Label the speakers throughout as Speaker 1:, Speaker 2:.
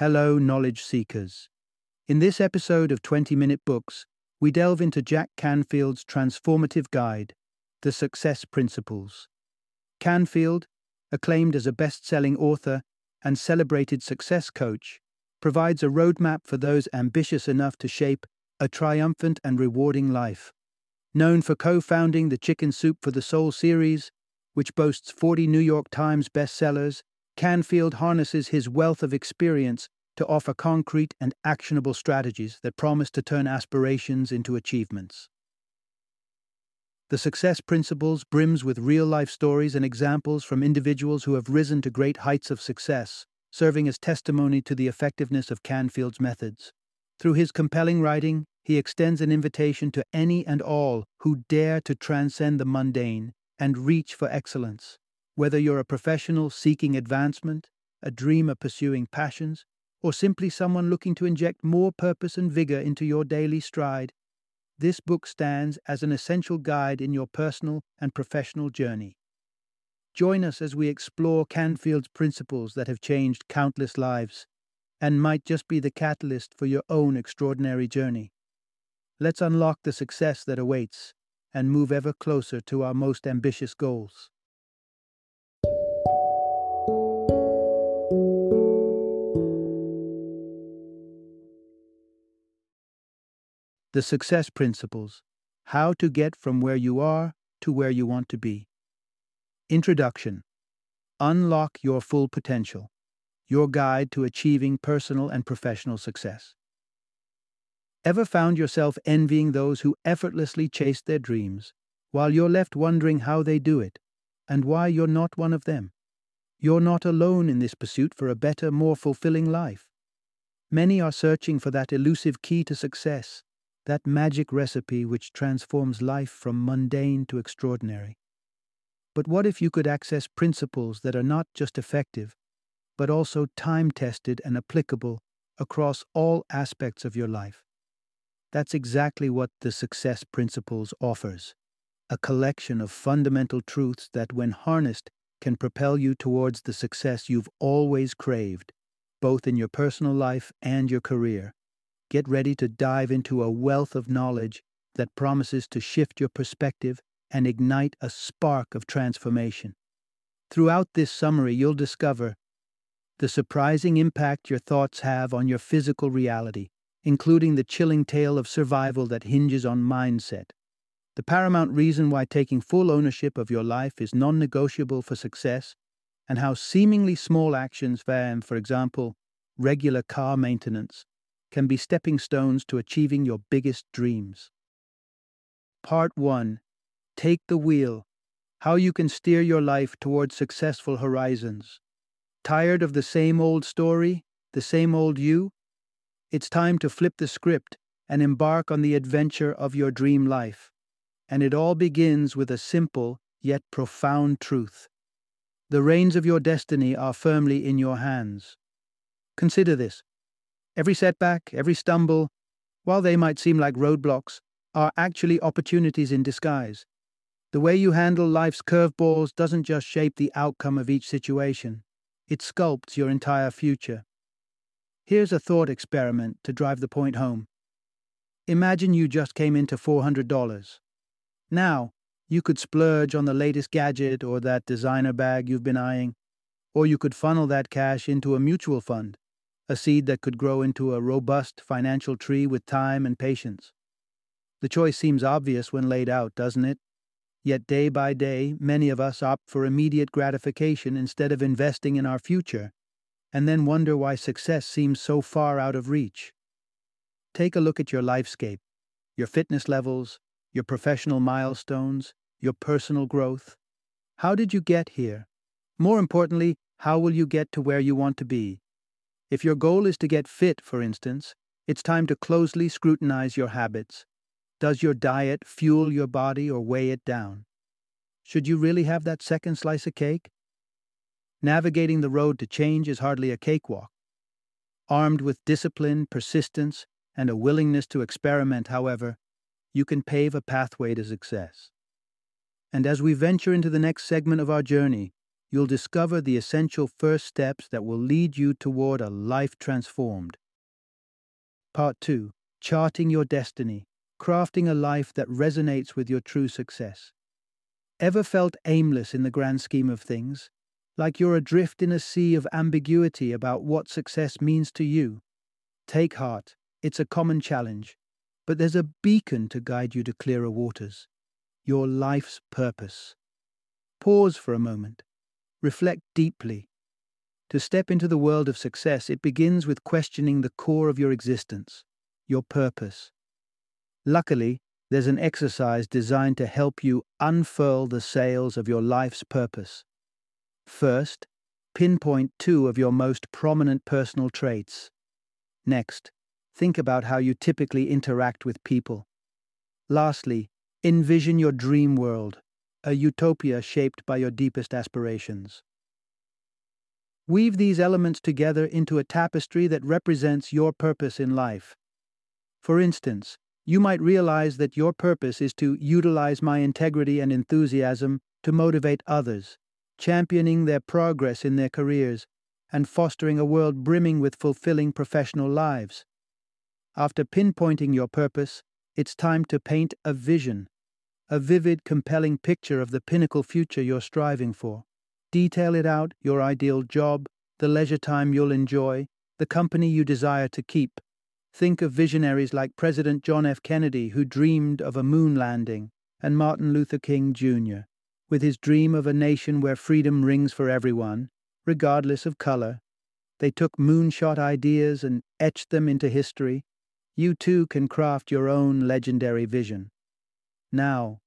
Speaker 1: Hello, knowledge seekers. In this episode of 20 Minute Books, we delve into Jack Canfield's transformative guide, The Success Principles. Canfield, acclaimed as a best selling author and celebrated success coach, provides a roadmap for those ambitious enough to shape a triumphant and rewarding life. Known for co founding the Chicken Soup for the Soul series, which boasts 40 New York Times bestsellers, Canfield harnesses his wealth of experience to offer concrete and actionable strategies that promise to turn aspirations into achievements. The Success Principles brims with real life stories and examples from individuals who have risen to great heights of success, serving as testimony to the effectiveness of Canfield's methods. Through his compelling writing, he extends an invitation to any and all who dare to transcend the mundane and reach for excellence. Whether you're a professional seeking advancement, a dreamer pursuing passions, or simply someone looking to inject more purpose and vigor into your daily stride, this book stands as an essential guide in your personal and professional journey. Join us as we explore Canfield's principles that have changed countless lives and might just be the catalyst for your own extraordinary journey. Let's unlock the success that awaits and move ever closer to our most ambitious goals. The Success Principles How to Get from Where You Are to Where You Want to Be. Introduction Unlock Your Full Potential Your Guide to Achieving Personal and Professional Success. Ever found yourself envying those who effortlessly chase their dreams, while you're left wondering how they do it and why you're not one of them? You're not alone in this pursuit for a better, more fulfilling life. Many are searching for that elusive key to success that magic recipe which transforms life from mundane to extraordinary. But what if you could access principles that are not just effective, but also time tested and applicable across all aspects of your life? That's exactly what the Success Principles offers a collection of fundamental truths that, when harnessed, can propel you towards the success you've always craved, both in your personal life and your career. Get ready to dive into a wealth of knowledge that promises to shift your perspective and ignite a spark of transformation. Throughout this summary, you'll discover the surprising impact your thoughts have on your physical reality, including the chilling tale of survival that hinges on mindset. The paramount reason why taking full ownership of your life is non negotiable for success, and how seemingly small actions, for example, regular car maintenance, can be stepping stones to achieving your biggest dreams. Part 1 Take the Wheel How You Can Steer Your Life Towards Successful Horizons. Tired of the same old story, the same old you? It's time to flip the script and embark on the adventure of your dream life. And it all begins with a simple yet profound truth. The reins of your destiny are firmly in your hands. Consider this Every setback, every stumble, while they might seem like roadblocks, are actually opportunities in disguise. The way you handle life's curveballs doesn't just shape the outcome of each situation, it sculpts your entire future. Here's a thought experiment to drive the point home. Imagine you just came into $400. Now, you could splurge on the latest gadget or that designer bag you've been eyeing, or you could funnel that cash into a mutual fund a seed that could grow into a robust financial tree with time and patience. The choice seems obvious when laid out, doesn't it? Yet day by day, many of us opt for immediate gratification instead of investing in our future, and then wonder why success seems so far out of reach. Take a look at your lifescape, your fitness levels, your professional milestones, your personal growth. How did you get here? More importantly, how will you get to where you want to be? If your goal is to get fit, for instance, it's time to closely scrutinize your habits. Does your diet fuel your body or weigh it down? Should you really have that second slice of cake? Navigating the road to change is hardly a cakewalk. Armed with discipline, persistence, and a willingness to experiment, however, you can pave a pathway to success. And as we venture into the next segment of our journey, you'll discover the essential first steps that will lead you toward a life transformed. Part 2 Charting Your Destiny, crafting a life that resonates with your true success. Ever felt aimless in the grand scheme of things? Like you're adrift in a sea of ambiguity about what success means to you? Take heart, it's a common challenge, but there's a beacon to guide you to clearer waters your life's purpose. Pause for a moment. Reflect deeply. To step into the world of success, it begins with questioning the core of your existence, your purpose. Luckily, there's an exercise designed to help you unfurl the sails of your life's purpose. First, pinpoint two of your most prominent personal traits. Next, think about how you typically interact with people. Lastly, envision your dream world, a utopia shaped by your deepest aspirations. Weave these elements together into a tapestry that represents your purpose in life. For instance, you might realize that your purpose is to utilize my integrity and enthusiasm to motivate others, championing their progress in their careers, and fostering a world brimming with fulfilling professional lives. After pinpointing your purpose, it's time to paint a vision, a vivid, compelling picture of the pinnacle future you're striving for. Detail it out your ideal job, the leisure time you'll enjoy, the company you desire to keep. Think of visionaries like President John F. Kennedy, who dreamed of a moon landing, and Martin Luther King Jr., with his dream of a nation where freedom rings for everyone, regardless of color. They took moonshot ideas and etched them into history. You too can craft your own legendary vision. Now,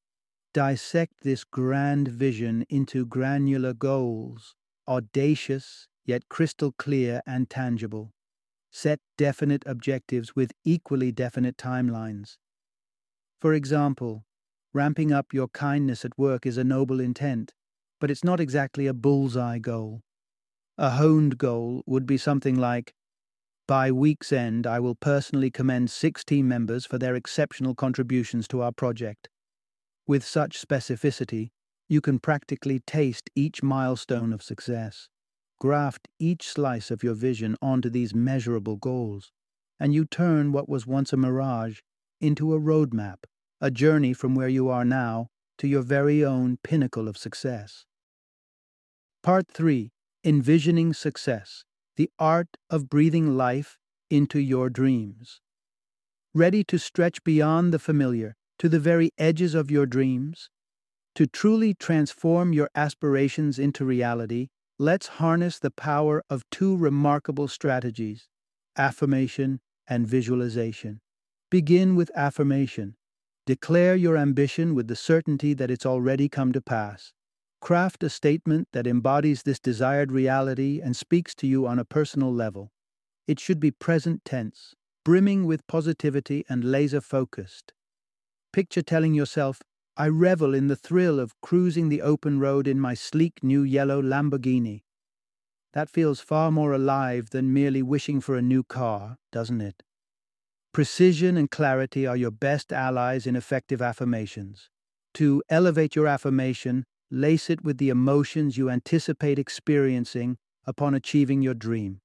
Speaker 1: dissect this grand vision into granular goals, audacious yet crystal clear and tangible. Set definite objectives with equally definite timelines. For example, ramping up your kindness at work is a noble intent, but it's not exactly a bullseye goal. A honed goal would be something like By week's end, I will personally commend six team members for their exceptional contributions to our project. With such specificity, you can practically taste each milestone of success. Graft each slice of your vision onto these measurable goals, and you turn what was once a mirage into a roadmap, a journey from where you are now to your very own pinnacle of success. Part 3 Envisioning Success The Art of Breathing Life into Your Dreams. Ready to stretch beyond the familiar to the very edges of your dreams? To truly transform your aspirations into reality, let's harness the power of two remarkable strategies affirmation and visualization. Begin with affirmation. Declare your ambition with the certainty that it's already come to pass. Craft a statement that embodies this desired reality and speaks to you on a personal level. It should be present tense, brimming with positivity and laser focused. Picture telling yourself, I revel in the thrill of cruising the open road in my sleek new yellow Lamborghini. That feels far more alive than merely wishing for a new car, doesn't it? Precision and clarity are your best allies in effective affirmations. To elevate your affirmation, lace it with the emotions you anticipate experiencing upon achieving your dream.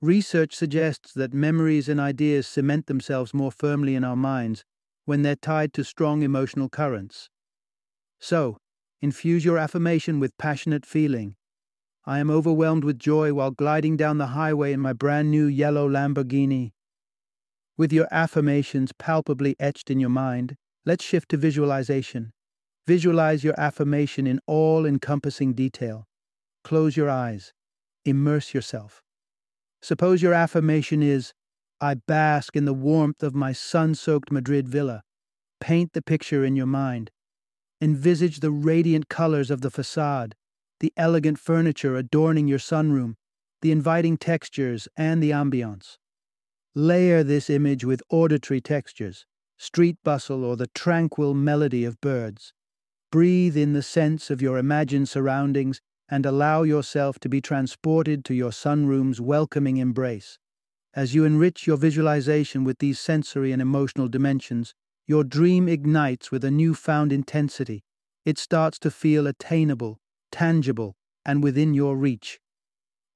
Speaker 1: Research suggests that memories and ideas cement themselves more firmly in our minds when they're tied to strong emotional currents. So, infuse your affirmation with passionate feeling. I am overwhelmed with joy while gliding down the highway in my brand new yellow Lamborghini. With your affirmations palpably etched in your mind, let's shift to visualization. Visualize your affirmation in all encompassing detail. Close your eyes. Immerse yourself. Suppose your affirmation is I bask in the warmth of my sun soaked Madrid villa. Paint the picture in your mind. Envisage the radiant colors of the facade, the elegant furniture adorning your sunroom, the inviting textures, and the ambiance. Layer this image with auditory textures, street bustle, or the tranquil melody of birds. Breathe in the sense of your imagined surroundings and allow yourself to be transported to your sunroom's welcoming embrace. As you enrich your visualization with these sensory and emotional dimensions, your dream ignites with a newfound intensity. It starts to feel attainable, tangible, and within your reach.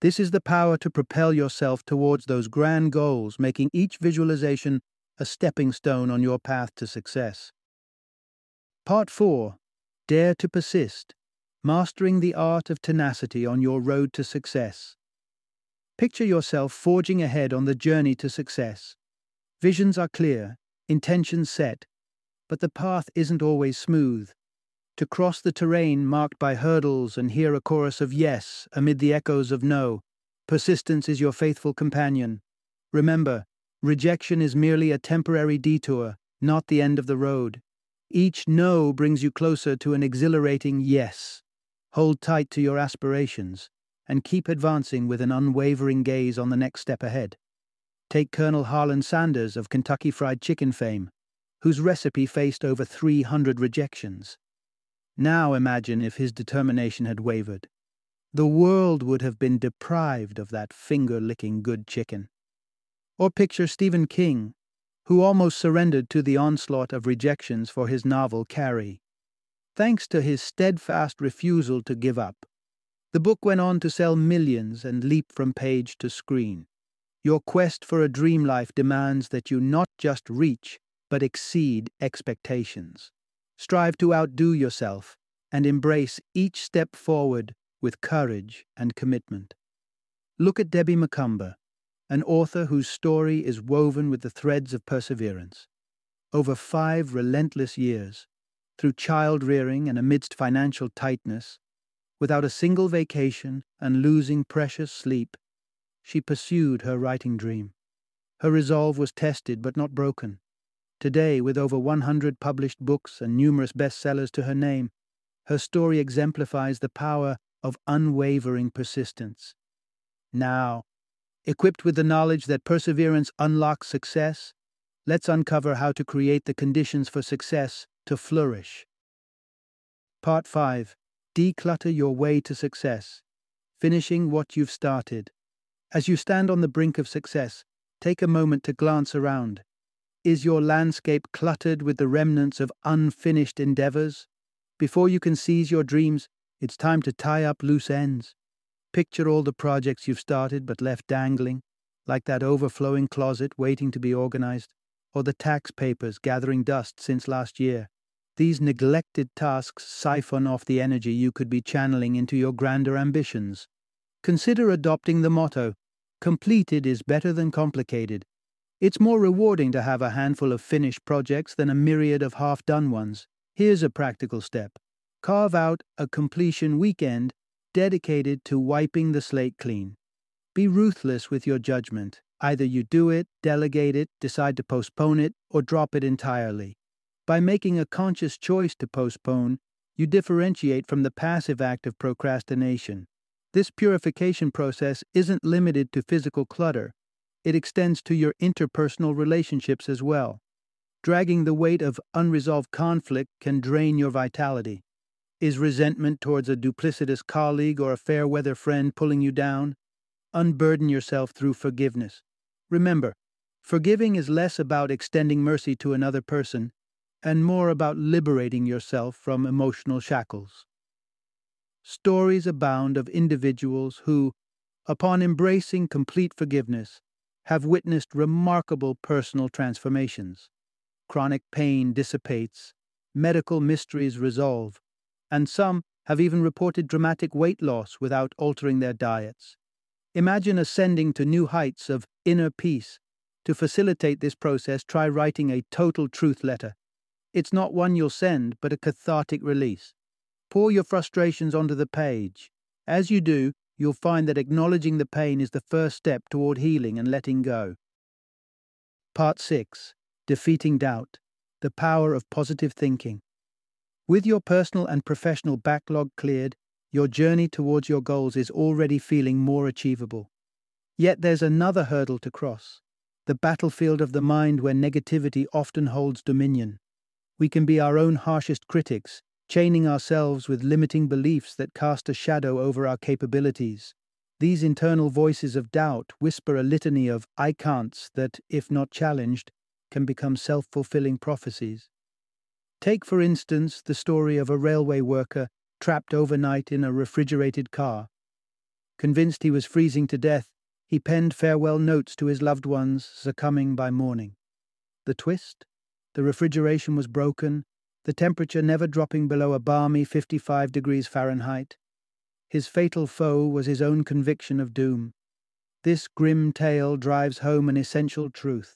Speaker 1: This is the power to propel yourself towards those grand goals, making each visualization a stepping stone on your path to success. Part 4 Dare to persist, mastering the art of tenacity on your road to success. Picture yourself forging ahead on the journey to success. Visions are clear, intentions set, but the path isn't always smooth. To cross the terrain marked by hurdles and hear a chorus of yes amid the echoes of no, persistence is your faithful companion. Remember, rejection is merely a temporary detour, not the end of the road. Each no brings you closer to an exhilarating yes. Hold tight to your aspirations and keep advancing with an unwavering gaze on the next step ahead. Take Colonel Harlan Sanders of Kentucky Fried Chicken fame whose recipe faced over 300 rejections. Now imagine if his determination had wavered. The world would have been deprived of that finger licking good chicken. Or picture Stephen King, who almost surrendered to the onslaught of rejections for his novel Carrie. Thanks to his steadfast refusal to give up, the book went on to sell millions and leap from page to screen. Your quest for a dream life demands that you not just reach, but exceed expectations. Strive to outdo yourself and embrace each step forward with courage and commitment. Look at Debbie Macomber, an author whose story is woven with the threads of perseverance. Over five relentless years, through child rearing and amidst financial tightness, without a single vacation and losing precious sleep, she pursued her writing dream. Her resolve was tested but not broken. Today, with over 100 published books and numerous bestsellers to her name, her story exemplifies the power of unwavering persistence. Now, equipped with the knowledge that perseverance unlocks success, let's uncover how to create the conditions for success to flourish. Part 5 Declutter your way to success, finishing what you've started. As you stand on the brink of success, take a moment to glance around. Is your landscape cluttered with the remnants of unfinished endeavors? Before you can seize your dreams, it's time to tie up loose ends. Picture all the projects you've started but left dangling, like that overflowing closet waiting to be organized, or the tax papers gathering dust since last year. These neglected tasks siphon off the energy you could be channeling into your grander ambitions. Consider adopting the motto completed is better than complicated, it's more rewarding to have a handful of finished projects than a myriad of half done ones. Here's a practical step carve out a completion weekend dedicated to wiping the slate clean. Be ruthless with your judgment. Either you do it, delegate it, decide to postpone it, or drop it entirely. By making a conscious choice to postpone, you differentiate from the passive act of procrastination. This purification process isn't limited to physical clutter. It extends to your interpersonal relationships as well. Dragging the weight of unresolved conflict can drain your vitality. Is resentment towards a duplicitous colleague or a fair weather friend pulling you down? Unburden yourself through forgiveness. Remember, forgiving is less about extending mercy to another person and more about liberating yourself from emotional shackles. Stories abound of individuals who, upon embracing complete forgiveness, have witnessed remarkable personal transformations. Chronic pain dissipates, medical mysteries resolve, and some have even reported dramatic weight loss without altering their diets. Imagine ascending to new heights of inner peace. To facilitate this process, try writing a total truth letter. It's not one you'll send, but a cathartic release. Pour your frustrations onto the page. As you do, you'll find that acknowledging the pain is the first step toward healing and letting go. Part 6 Defeating Doubt The Power of Positive Thinking. With your personal and professional backlog cleared, your journey towards your goals is already feeling more achievable. Yet there's another hurdle to cross the battlefield of the mind where negativity often holds dominion. We can be our own harshest critics, chaining ourselves with limiting beliefs that cast a shadow over our capabilities. These internal voices of doubt whisper a litany of I can'ts that, if not challenged, can become self fulfilling prophecies. Take, for instance, the story of a railway worker trapped overnight in a refrigerated car. Convinced he was freezing to death, he penned farewell notes to his loved ones succumbing by morning. The twist? The refrigeration was broken, the temperature never dropping below a balmy 55 degrees Fahrenheit. His fatal foe was his own conviction of doom. This grim tale drives home an essential truth.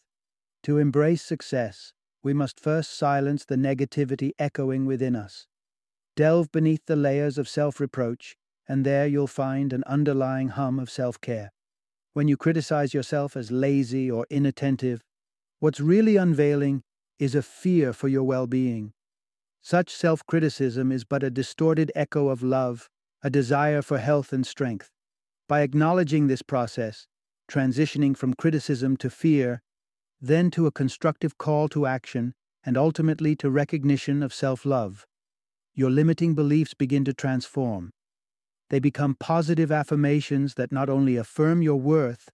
Speaker 1: To embrace success, we must first silence the negativity echoing within us. Delve beneath the layers of self reproach, and there you'll find an underlying hum of self care. When you criticize yourself as lazy or inattentive, what's really unveiling is a fear for your well being. Such self criticism is but a distorted echo of love, a desire for health and strength. By acknowledging this process, transitioning from criticism to fear, then to a constructive call to action, and ultimately to recognition of self love, your limiting beliefs begin to transform. They become positive affirmations that not only affirm your worth,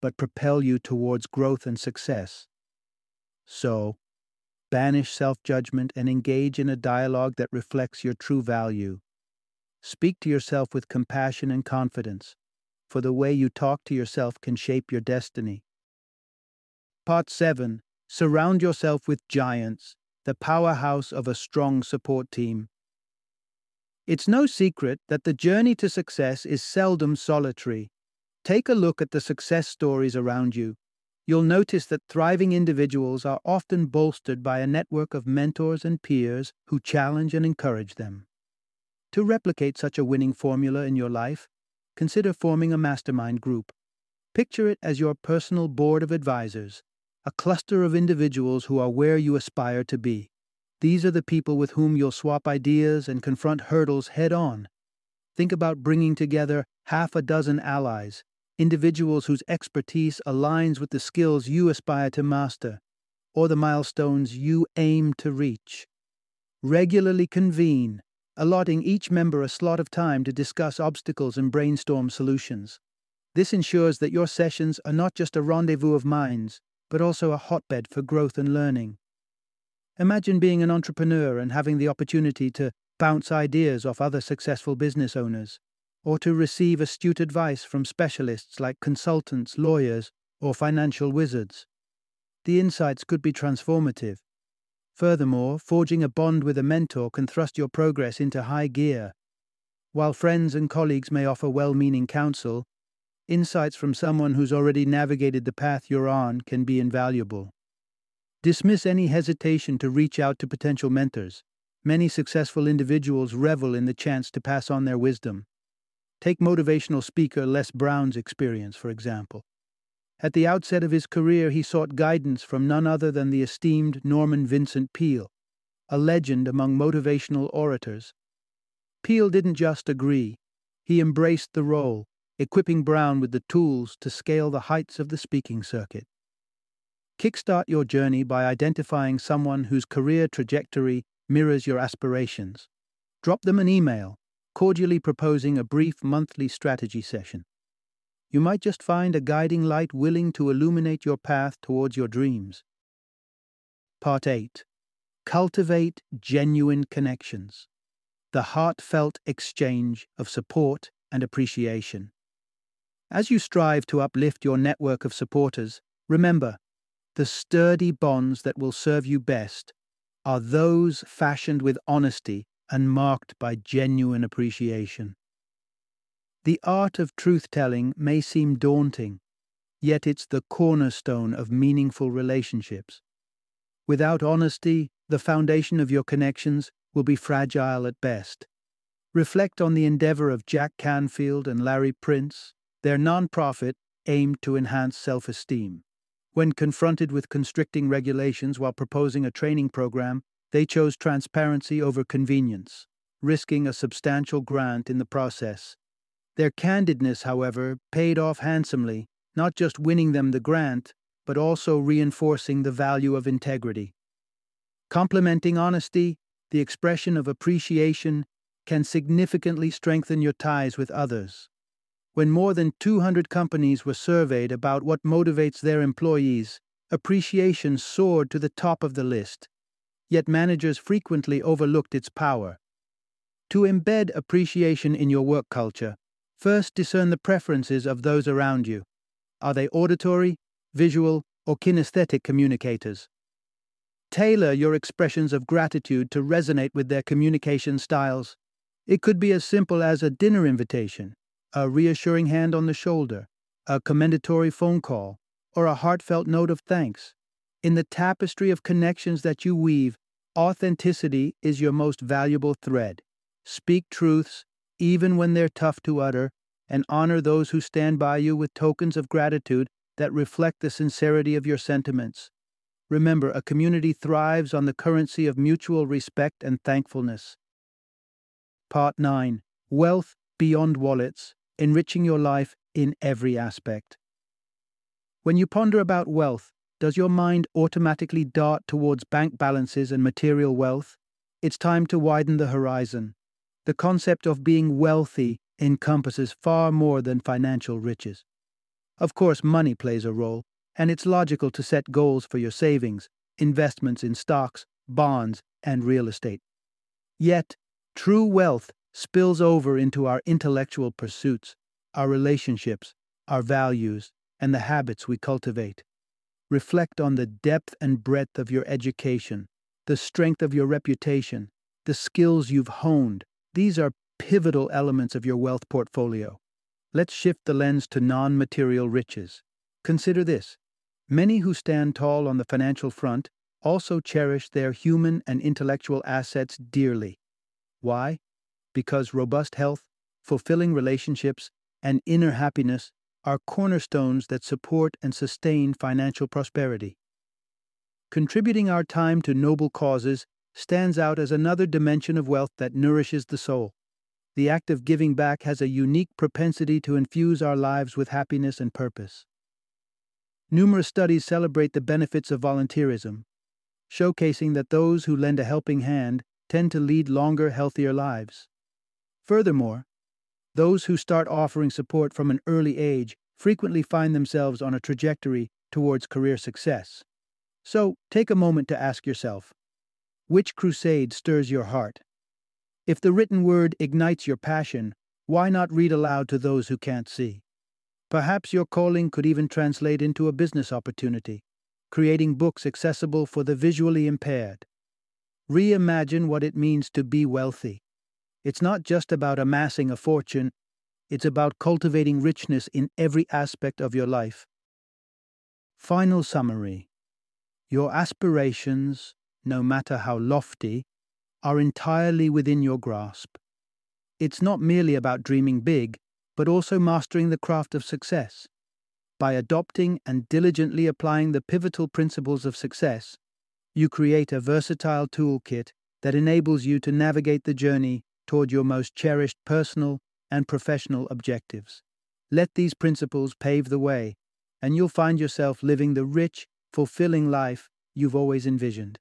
Speaker 1: but propel you towards growth and success. So, banish self judgment and engage in a dialogue that reflects your true value. Speak to yourself with compassion and confidence, for the way you talk to yourself can shape your destiny. Part 7 Surround yourself with giants, the powerhouse of a strong support team. It's no secret that the journey to success is seldom solitary. Take a look at the success stories around you. You'll notice that thriving individuals are often bolstered by a network of mentors and peers who challenge and encourage them. To replicate such a winning formula in your life, consider forming a mastermind group. Picture it as your personal board of advisors, a cluster of individuals who are where you aspire to be. These are the people with whom you'll swap ideas and confront hurdles head on. Think about bringing together half a dozen allies, individuals whose expertise aligns with the skills you aspire to master, or the milestones you aim to reach. Regularly convene, allotting each member a slot of time to discuss obstacles and brainstorm solutions. This ensures that your sessions are not just a rendezvous of minds, but also a hotbed for growth and learning. Imagine being an entrepreneur and having the opportunity to bounce ideas off other successful business owners, or to receive astute advice from specialists like consultants, lawyers, or financial wizards. The insights could be transformative. Furthermore, forging a bond with a mentor can thrust your progress into high gear. While friends and colleagues may offer well meaning counsel, insights from someone who's already navigated the path you're on can be invaluable. Dismiss any hesitation to reach out to potential mentors. Many successful individuals revel in the chance to pass on their wisdom. Take motivational speaker Les Brown's experience, for example. At the outset of his career, he sought guidance from none other than the esteemed Norman Vincent Peale, a legend among motivational orators. Peale didn't just agree, he embraced the role, equipping Brown with the tools to scale the heights of the speaking circuit. Kickstart your journey by identifying someone whose career trajectory mirrors your aspirations. Drop them an email, cordially proposing a brief monthly strategy session. You might just find a guiding light willing to illuminate your path towards your dreams. Part 8 Cultivate genuine connections, the heartfelt exchange of support and appreciation. As you strive to uplift your network of supporters, remember the sturdy bonds that will serve you best are those fashioned with honesty and marked by genuine appreciation. The art of truth telling may seem daunting, yet it's the cornerstone of meaningful relationships. Without honesty, the foundation of your connections will be fragile at best. Reflect on the endeavor of Jack Canfield and Larry Prince. Their nonprofit aimed to enhance self esteem. When confronted with constricting regulations while proposing a training program, they chose transparency over convenience, risking a substantial grant in the process. Their candidness, however, paid off handsomely, not just winning them the grant, but also reinforcing the value of integrity. Complementing honesty, the expression of appreciation can significantly strengthen your ties with others. When more than 200 companies were surveyed about what motivates their employees, appreciation soared to the top of the list, yet managers frequently overlooked its power. To embed appreciation in your work culture, first discern the preferences of those around you. Are they auditory, visual, or kinesthetic communicators? Tailor your expressions of gratitude to resonate with their communication styles. It could be as simple as a dinner invitation, a reassuring hand on the shoulder, a commendatory phone call, or a heartfelt note of thanks. In the tapestry of connections that you weave, authenticity is your most valuable thread. Speak truths, even when they're tough to utter, and honor those who stand by you with tokens of gratitude that reflect the sincerity of your sentiments. Remember, a community thrives on the currency of mutual respect and thankfulness. Part 9 Wealth Beyond Wallets, Enriching Your Life in Every Aspect. When you ponder about wealth, does your mind automatically dart towards bank balances and material wealth? It's time to widen the horizon. The concept of being wealthy encompasses far more than financial riches. Of course, money plays a role, and it's logical to set goals for your savings, investments in stocks, bonds, and real estate. Yet, true wealth spills over into our intellectual pursuits, our relationships, our values, and the habits we cultivate. Reflect on the depth and breadth of your education, the strength of your reputation, the skills you've honed. These are pivotal elements of your wealth portfolio. Let's shift the lens to non material riches. Consider this many who stand tall on the financial front also cherish their human and intellectual assets dearly. Why? Because robust health, fulfilling relationships, and inner happiness are cornerstones that support and sustain financial prosperity. Contributing our time to noble causes stands out as another dimension of wealth that nourishes the soul. The act of giving back has a unique propensity to infuse our lives with happiness and purpose. Numerous studies celebrate the benefits of volunteerism, showcasing that those who lend a helping hand tend to lead longer, healthier lives. Furthermore, those who start offering support from an early age frequently find themselves on a trajectory towards career success. So, take a moment to ask yourself which crusade stirs your heart? If the written word ignites your passion, why not read aloud to those who can't see? Perhaps your calling could even translate into a business opportunity, creating books accessible for the visually impaired. Reimagine what it means to be wealthy. It's not just about amassing a fortune, it's about cultivating richness in every aspect of your life. Final summary Your aspirations, no matter how lofty, are entirely within your grasp. It's not merely about dreaming big, but also mastering the craft of success. By adopting and diligently applying the pivotal principles of success, you create a versatile toolkit that enables you to navigate the journey toward your most cherished personal and professional objectives. Let these principles pave the way, and you'll find yourself living the rich, fulfilling life you've always envisioned.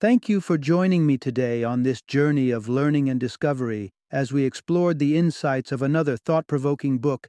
Speaker 1: Thank you for joining me today on this journey of learning and discovery as we explored the insights of another thought provoking book